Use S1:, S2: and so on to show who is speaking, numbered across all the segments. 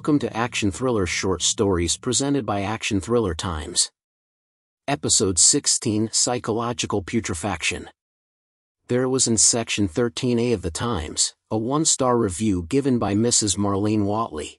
S1: Welcome to Action Thriller Short Stories presented by Action Thriller Times. Episode 16 Psychological Putrefaction. There was in Section 13A of the Times, a one-star review given by Mrs. Marlene Whatley.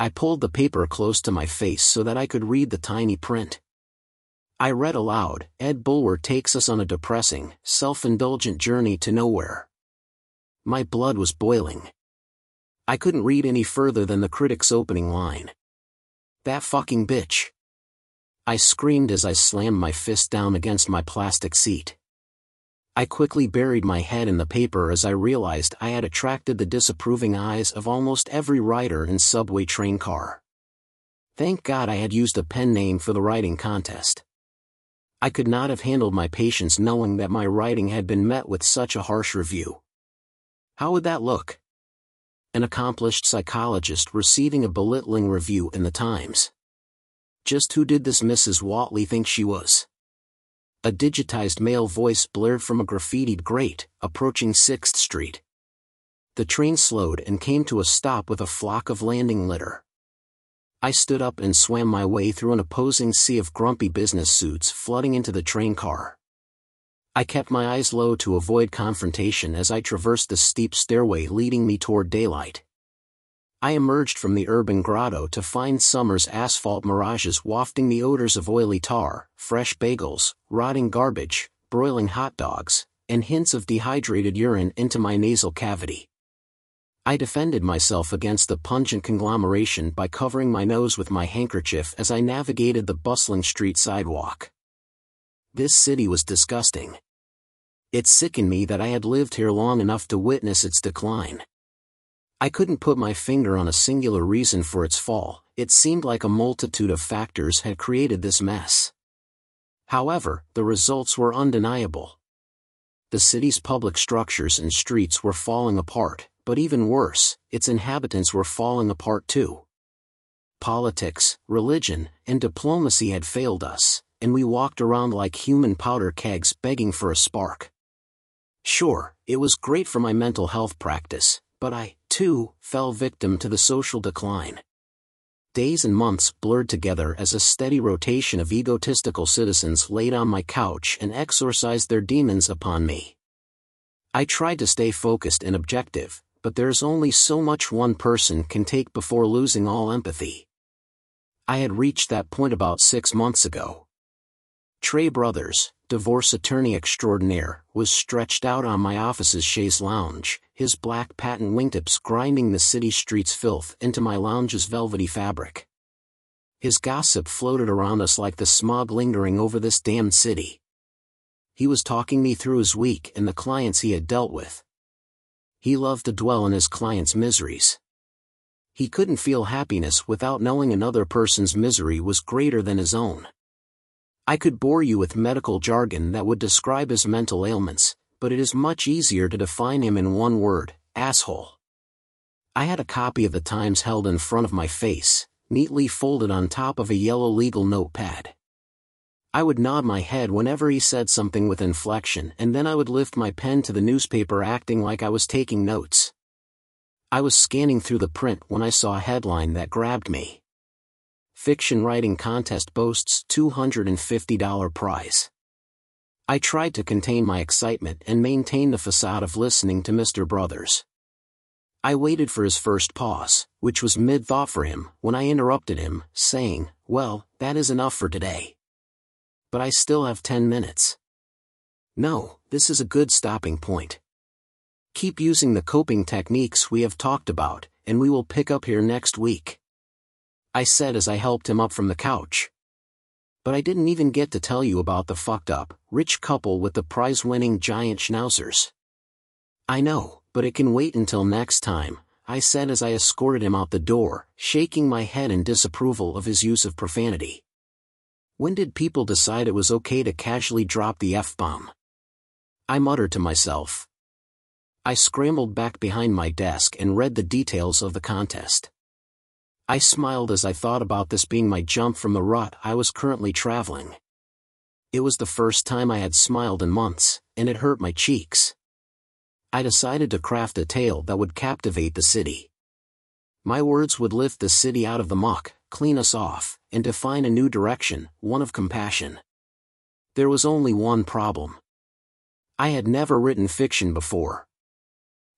S1: I pulled the paper close to my face so that I could read the tiny print. I read aloud, Ed Bulwer takes us on a depressing, self-indulgent journey to nowhere. My blood was boiling. I couldn't read any further than the critic's opening line. That fucking bitch. I screamed as I slammed my fist down against my plastic seat. I quickly buried my head in the paper as I realized I had attracted the disapproving eyes of almost every writer in subway train car. Thank God I had used a pen name for the writing contest. I could not have handled my patience knowing that my writing had been met with such a harsh review. How would that look? An accomplished psychologist receiving a belittling review in the Times. Just who did this Mrs. Whatley think she was? A digitized male voice blared from a graffitied grate, approaching 6th Street. The train slowed and came to a stop with a flock of landing litter. I stood up and swam my way through an opposing sea of grumpy business suits flooding into the train car. I kept my eyes low to avoid confrontation as I traversed the steep stairway leading me toward daylight. I emerged from the urban grotto to find summer's asphalt mirages wafting the odors of oily tar, fresh bagels, rotting garbage, broiling hot dogs, and hints of dehydrated urine into my nasal cavity. I defended myself against the pungent conglomeration by covering my nose with my handkerchief as I navigated the bustling street sidewalk. This city was disgusting. It sickened me that I had lived here long enough to witness its decline. I couldn't put my finger on a singular reason for its fall, it seemed like a multitude of factors had created this mess. However, the results were undeniable. The city's public structures and streets were falling apart, but even worse, its inhabitants were falling apart too. Politics, religion, and diplomacy had failed us, and we walked around like human powder kegs begging for a spark. Sure, it was great for my mental health practice, but I, too, fell victim to the social decline. Days and months blurred together as a steady rotation of egotistical citizens laid on my couch and exorcised their demons upon me. I tried to stay focused and objective, but there's only so much one person can take before losing all empathy. I had reached that point about six months ago. Trey Brothers, divorce attorney extraordinaire, was stretched out on my office's chaise lounge, his black patent wingtips grinding the city street's filth into my lounge's velvety fabric. His gossip floated around us like the smog lingering over this damned city. He was talking me through his week and the clients he had dealt with he loved to dwell on his client's miseries. He couldn't feel happiness without knowing another person's misery was greater than his own. I could bore you with medical jargon that would describe his mental ailments, but it is much easier to define him in one word, asshole. I had a copy of the Times held in front of my face, neatly folded on top of a yellow legal notepad. I would nod my head whenever he said something with inflection and then I would lift my pen to the newspaper acting like I was taking notes. I was scanning through the print when I saw a headline that grabbed me. Fiction Writing Contest boasts $250 prize. I tried to contain my excitement and maintain the facade of listening to Mr. Brothers. I waited for his first pause, which was mid-thought for him, when I interrupted him, saying, well, that is enough for today but I still have 10 minutes. No, this is a good stopping point. Keep using the coping techniques we have talked about, and we will pick up here next week. I said as I helped him up from the couch. But I didn't even get to tell you about the fucked up, rich couple with the prize winning giant schnauzers. I know, but it can wait until next time, I said as I escorted him out the door, shaking my head in disapproval of his use of profanity. When did people decide it was okay to casually drop the F-bomb? I muttered to myself. I scrambled back behind my desk and read the details of the contest. I smiled as I thought about this being my jump from the rut I was currently traveling. It was the first time I had smiled in months, and it hurt my cheeks. I decided to craft a tale that would captivate the city. My words would lift the city out of the muck, clean us off, and define a new direction, one of compassion. There was only one problem. I had never written fiction before.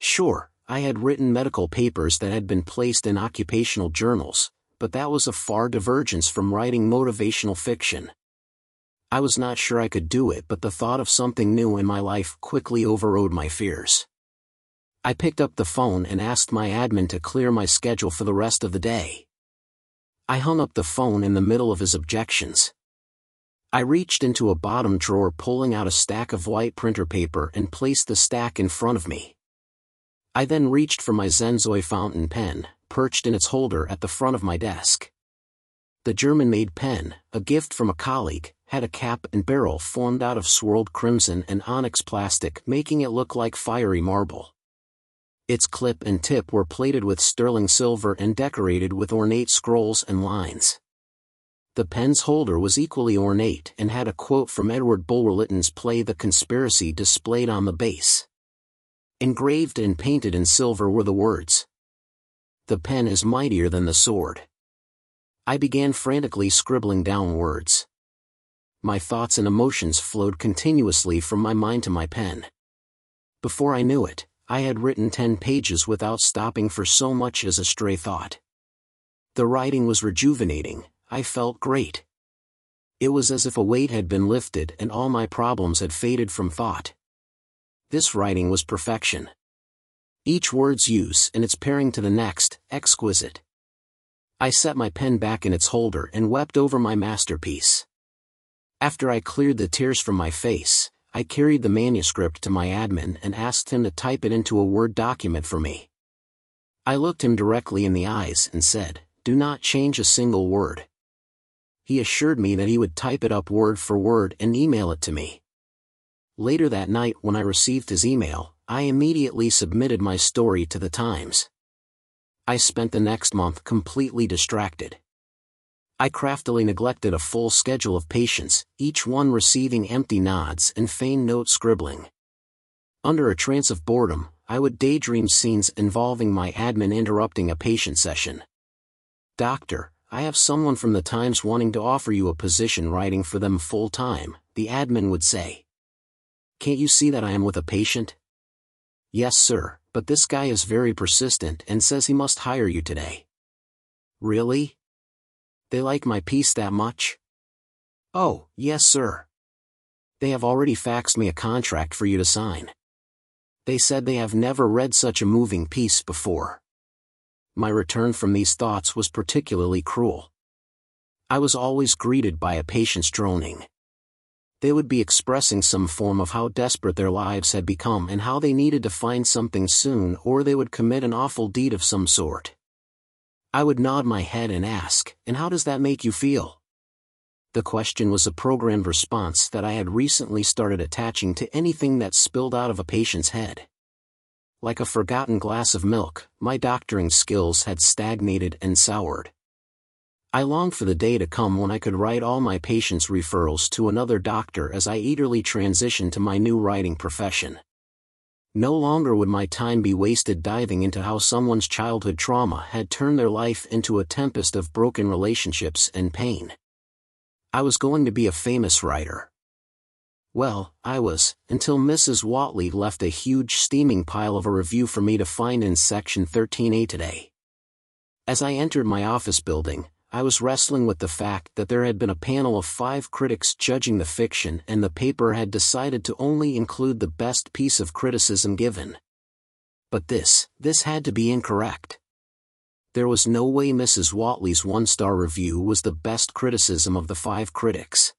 S1: Sure, I had written medical papers that had been placed in occupational journals, but that was a far divergence from writing motivational fiction. I was not sure I could do it but the thought of something new in my life quickly overrode my fears. I picked up the phone and asked my admin to clear my schedule for the rest of the day. I hung up the phone in the middle of his objections. I reached into a bottom drawer pulling out a stack of white printer paper and placed the stack in front of me. I then reached for my Zenzoi fountain pen, perched in its holder at the front of my desk. The German-made pen, a gift from a colleague, had a cap and barrel formed out of swirled crimson and onyx plastic making it look like fiery marble. Its clip and tip were plated with sterling silver and decorated with ornate scrolls and lines. The pen's holder was equally ornate and had a quote from Edward Bulwer-Lytton's play The Conspiracy displayed on the base. Engraved and painted in silver were the words. The pen is mightier than the sword. I began frantically scribbling down words. My thoughts and emotions flowed continuously from my mind to my pen. Before I knew it, I had written ten pages without stopping for so much as a stray thought. The writing was rejuvenating, I felt great. It was as if a weight had been lifted and all my problems had faded from thought. This writing was perfection. Each word's use and its pairing to the next, exquisite. I set my pen back in its holder and wept over my masterpiece. After I cleared the tears from my face, I carried the manuscript to my admin and asked him to type it into a Word document for me. I looked him directly in the eyes and said, do not change a single word. He assured me that he would type it up word for word and email it to me. Later that night when I received his email, I immediately submitted my story to the Times. I spent the next month completely distracted. I craftily neglected a full schedule of patients, each one receiving empty nods and feigned note scribbling. Under a trance of boredom, I would daydream scenes involving my admin interrupting a patient session. Doctor, I have someone from the Times wanting to offer you a position writing for them full time, the admin would say. Can't you see that I am with a patient? Yes, sir, but this guy is very persistent and says he must hire you today. Really? They like my piece that much? Oh, yes sir. They have already faxed me a contract for you to sign. They said they have never read such a moving piece before. My return from these thoughts was particularly cruel. I was always greeted by a patient's droning. They would be expressing some form of how desperate their lives had become and how they needed to find something soon or they would commit an awful deed of some sort. I would nod my head and ask, and how does that make you feel? The question was a programmed response that I had recently started attaching to anything that spilled out of a patient's head. Like a forgotten glass of milk, my doctoring skills had stagnated and soured. I longed for the day to come when I could write all my patients' referrals to another doctor as I eagerly transitioned to my new writing profession. No longer would my time be wasted diving into how someone's childhood trauma had turned their life into a tempest of broken relationships and pain. I was going to be a famous writer. Well, I was, until Mrs. Whatley left a huge steaming pile of a review for me to find in section 13A today. As I entered my office building, I was wrestling with the fact that there had been a panel of five critics judging the fiction and the paper had decided to only include the best piece of criticism given. But this, this had to be incorrect. There was no way Mrs. Whatley's one-star review was the best criticism of the five critics.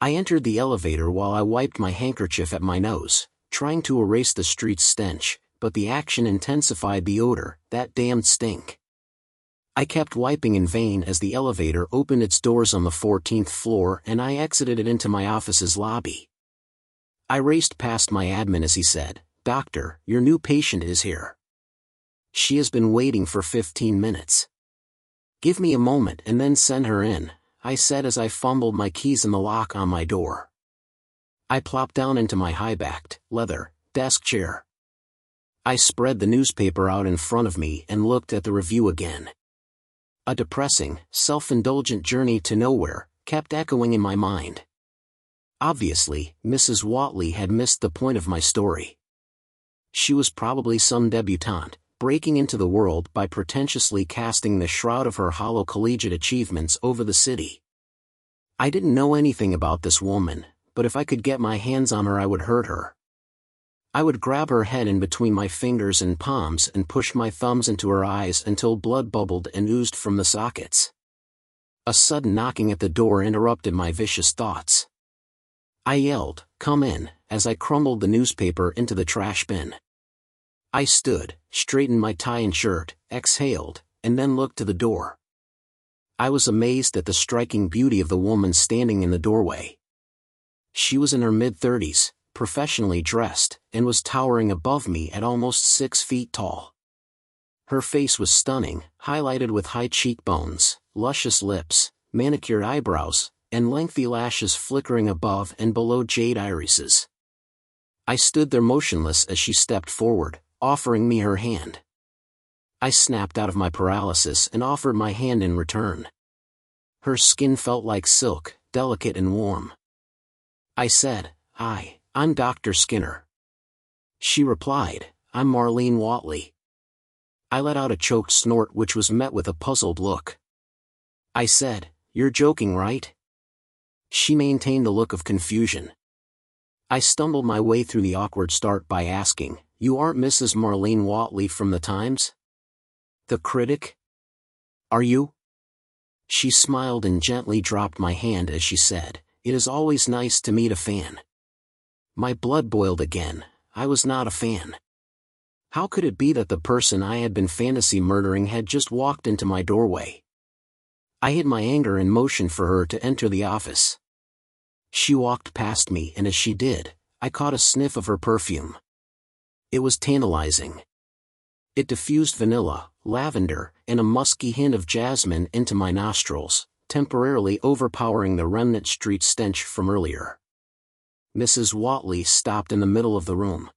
S1: I entered the elevator while I wiped my handkerchief at my nose, trying to erase the street's stench, but the action intensified the odor, that damned stink. I kept wiping in vain as the elevator opened its doors on the 14th floor and I exited it into my office's lobby. I raced past my admin as he said, Doctor, your new patient is here. She has been waiting for 15 minutes. Give me a moment and then send her in, I said as I fumbled my keys in the lock on my door. I plopped down into my high-backed, leather, desk chair. I spread the newspaper out in front of me and looked at the review again. A depressing, self-indulgent journey to nowhere, kept echoing in my mind. Obviously, Mrs. Whatley had missed the point of my story. She was probably some debutante, breaking into the world by pretentiously casting the shroud of her hollow collegiate achievements over the city. I didn't know anything about this woman, but if I could get my hands on her I would hurt her. I would grab her head in between my fingers and palms and push my thumbs into her eyes until blood bubbled and oozed from the sockets. A sudden knocking at the door interrupted my vicious thoughts. I yelled, come in, as I crumbled the newspaper into the trash bin. I stood, straightened my tie and shirt, exhaled, and then looked to the door. I was amazed at the striking beauty of the woman standing in the doorway. She was in her mid-thirties, professionally dressed, and was towering above me at almost six feet tall. Her face was stunning, highlighted with high cheekbones, luscious lips, manicured eyebrows, and lengthy lashes flickering above and below jade irises. I stood there motionless as she stepped forward, offering me her hand. I snapped out of my paralysis and offered my hand in return. Her skin felt like silk, delicate and warm. I said, Hi, I'm Dr. Skinner. She replied, I'm Marlene Whatley. I let out a choked snort which was met with a puzzled look. I said, You're joking, right? She maintained a look of confusion. I stumbled my way through the awkward start by asking, You aren't Mrs. Marlene Whatley from the Times? The critic? Are you? She smiled and gently dropped my hand as she said, It is always nice to meet a fan. My blood boiled again, I was not a fan. How could it be that the person I had been fantasy murdering had just walked into my doorway? I hid my anger and motioned for her to enter the office. She walked past me and as she did, I caught a sniff of her perfume. It was tantalizing. It diffused vanilla, lavender, and a musky hint of jasmine into my nostrils, temporarily overpowering the remnant street stench from earlier. Mrs. Whatley stopped in the middle of the room.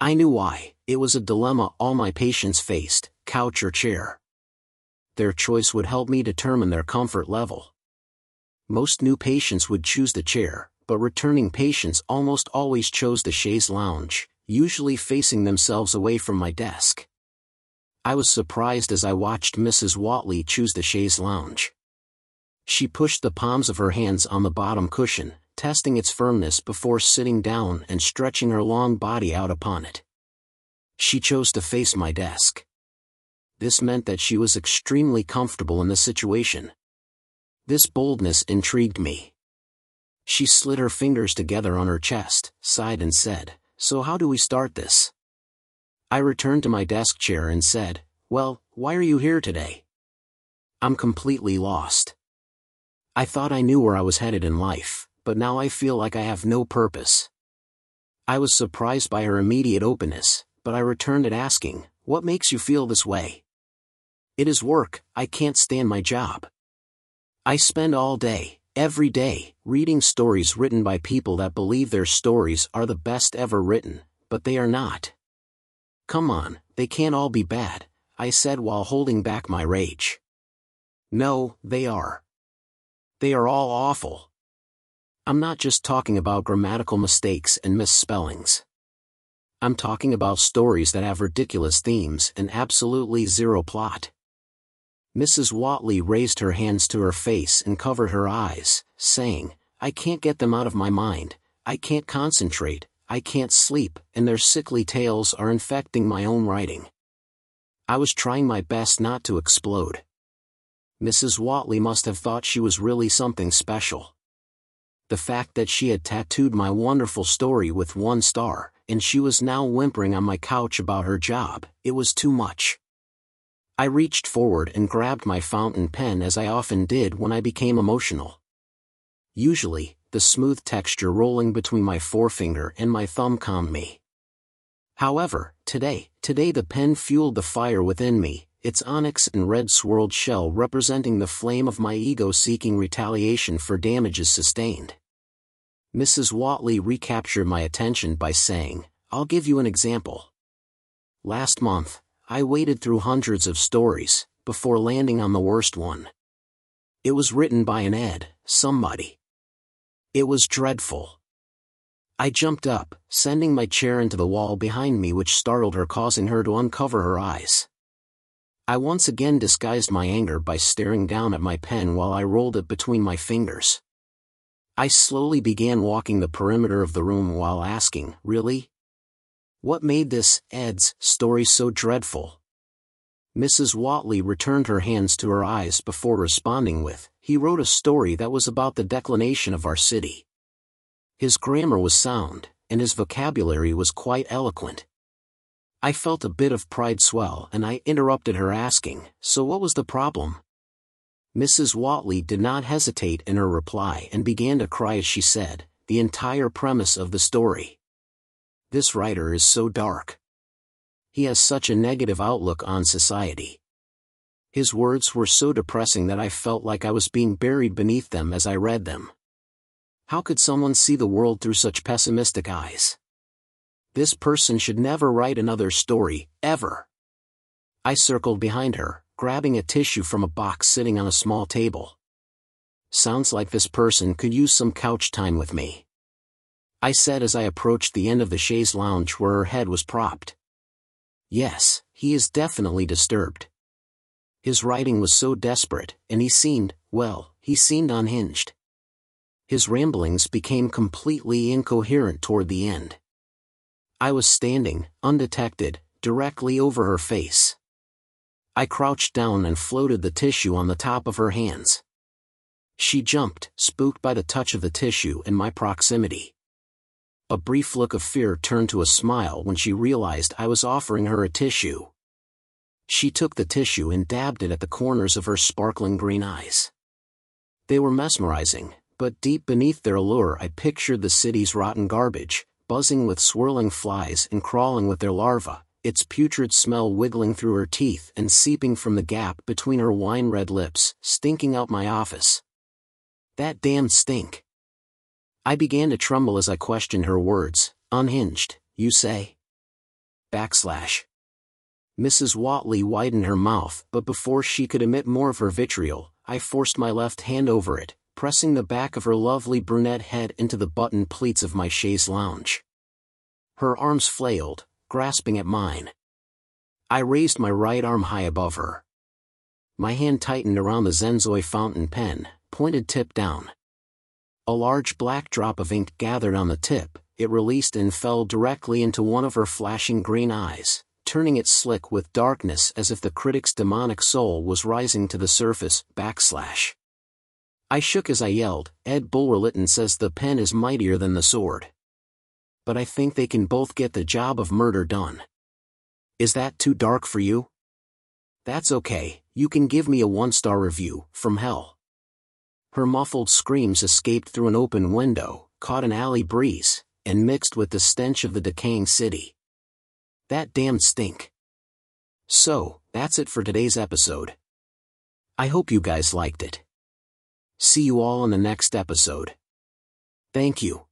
S1: I knew why, it was a dilemma all my patients faced, couch or chair. Their choice would help me determine their comfort level. Most new patients would choose the chair, but returning patients almost always chose the chaise lounge, usually facing themselves away from my desk. I was surprised as I watched Mrs. Whatley choose the chaise lounge. She pushed the palms of her hands on the bottom cushion, testing its firmness before sitting down and stretching her long body out upon it. She chose to face my desk. This meant that she was extremely comfortable in the situation. This boldness intrigued me. She slid her fingers together on her chest, sighed and said, So how do we start this? I returned to my desk chair and said, Well, why are you here today? I'm completely lost. I thought I knew where I was headed in life but now I feel like I have no purpose. I was surprised by her immediate openness, but I returned it asking, What makes you feel this way? It is work, I can't stand my job. I spend all day, every day, reading stories written by people that believe their stories are the best ever written, but they are not. Come on, they can't all be bad, I said while holding back my rage. No, they are. They are all awful. I'm not just talking about grammatical mistakes and misspellings. I'm talking about stories that have ridiculous themes and absolutely zero plot. Mrs. Whatley raised her hands to her face and covered her eyes, saying, I can't get them out of my mind, I can't concentrate, I can't sleep, and their sickly tales are infecting my own writing. I was trying my best not to explode. Mrs. Whatley must have thought she was really something special the fact that she had tattooed my wonderful story with one star, and she was now whimpering on my couch about her job, it was too much. I reached forward and grabbed my fountain pen as I often did when I became emotional. Usually, the smooth texture rolling between my forefinger and my thumb calmed me. However, today, today the pen fueled the fire within me, its onyx and red swirled shell representing the flame of my ego seeking retaliation for damages sustained. Mrs. Whatley recaptured my attention by saying, I'll give you an example. Last month, I waded through hundreds of stories, before landing on the worst one. It was written by an Ed, somebody. It was dreadful. I jumped up, sending my chair into the wall behind me which startled her causing her to uncover her eyes. I once again disguised my anger by staring down at my pen while I rolled it between my fingers. I slowly began walking the perimeter of the room while asking, really? What made this, Ed's, story so dreadful? Mrs. Whatley returned her hands to her eyes before responding with, he wrote a story that was about the declination of our city. His grammar was sound, and his vocabulary was quite eloquent. I felt a bit of pride swell and I interrupted her asking, so what was the problem? Mrs. Whatley did not hesitate in her reply and began to cry as she said, the entire premise of the story. This writer is so dark. He has such a negative outlook on society. His words were so depressing that I felt like I was being buried beneath them as I read them. How could someone see the world through such pessimistic eyes? This person should never write another story, ever. I circled behind her, grabbing a tissue from a box sitting on a small table. Sounds like this person could use some couch time with me. I said as I approached the end of the chaise lounge where her head was propped. Yes, he is definitely disturbed. His writing was so desperate, and he seemed, well, he seemed unhinged. His ramblings became completely incoherent toward the end. I was standing, undetected, directly over her face. I crouched down and floated the tissue on the top of her hands. She jumped, spooked by the touch of the tissue and my proximity. A brief look of fear turned to a smile when she realized I was offering her a tissue. She took the tissue and dabbed it at the corners of her sparkling green eyes. They were mesmerizing, but deep beneath their allure I pictured the city's rotten garbage, buzzing with swirling flies and crawling with their larvae, its putrid smell wiggling through her teeth and seeping from the gap between her wine-red lips, stinking out my office. That damned stink. I began to tremble as I questioned her words, unhinged, you say? Backslash. Mrs. Whatley widened her mouth, but before she could emit more of her vitriol, I forced my left hand over it, pressing the back of her lovely brunette head into the button pleats of my chaise lounge. Her arms flailed, grasping at mine. I raised my right arm high above her. My hand tightened around the Zenzoi fountain pen, pointed tip down. A large black drop of ink gathered on the tip, it released and fell directly into one of her flashing green eyes, turning it slick with darkness as if the critic's demonic soul was rising to the surface, backslash. I shook as I yelled, Ed Bulwer-Lytton says the pen is mightier than the sword. But I think they can both get the job of murder done. Is that too dark for you? That's okay, you can give me a one-star review, from hell. Her muffled screams escaped through an open window, caught an alley breeze, and mixed with the stench of the decaying city. That damned stink. So, that's it for today's episode. I hope you guys liked it. See you all in the next episode. Thank you.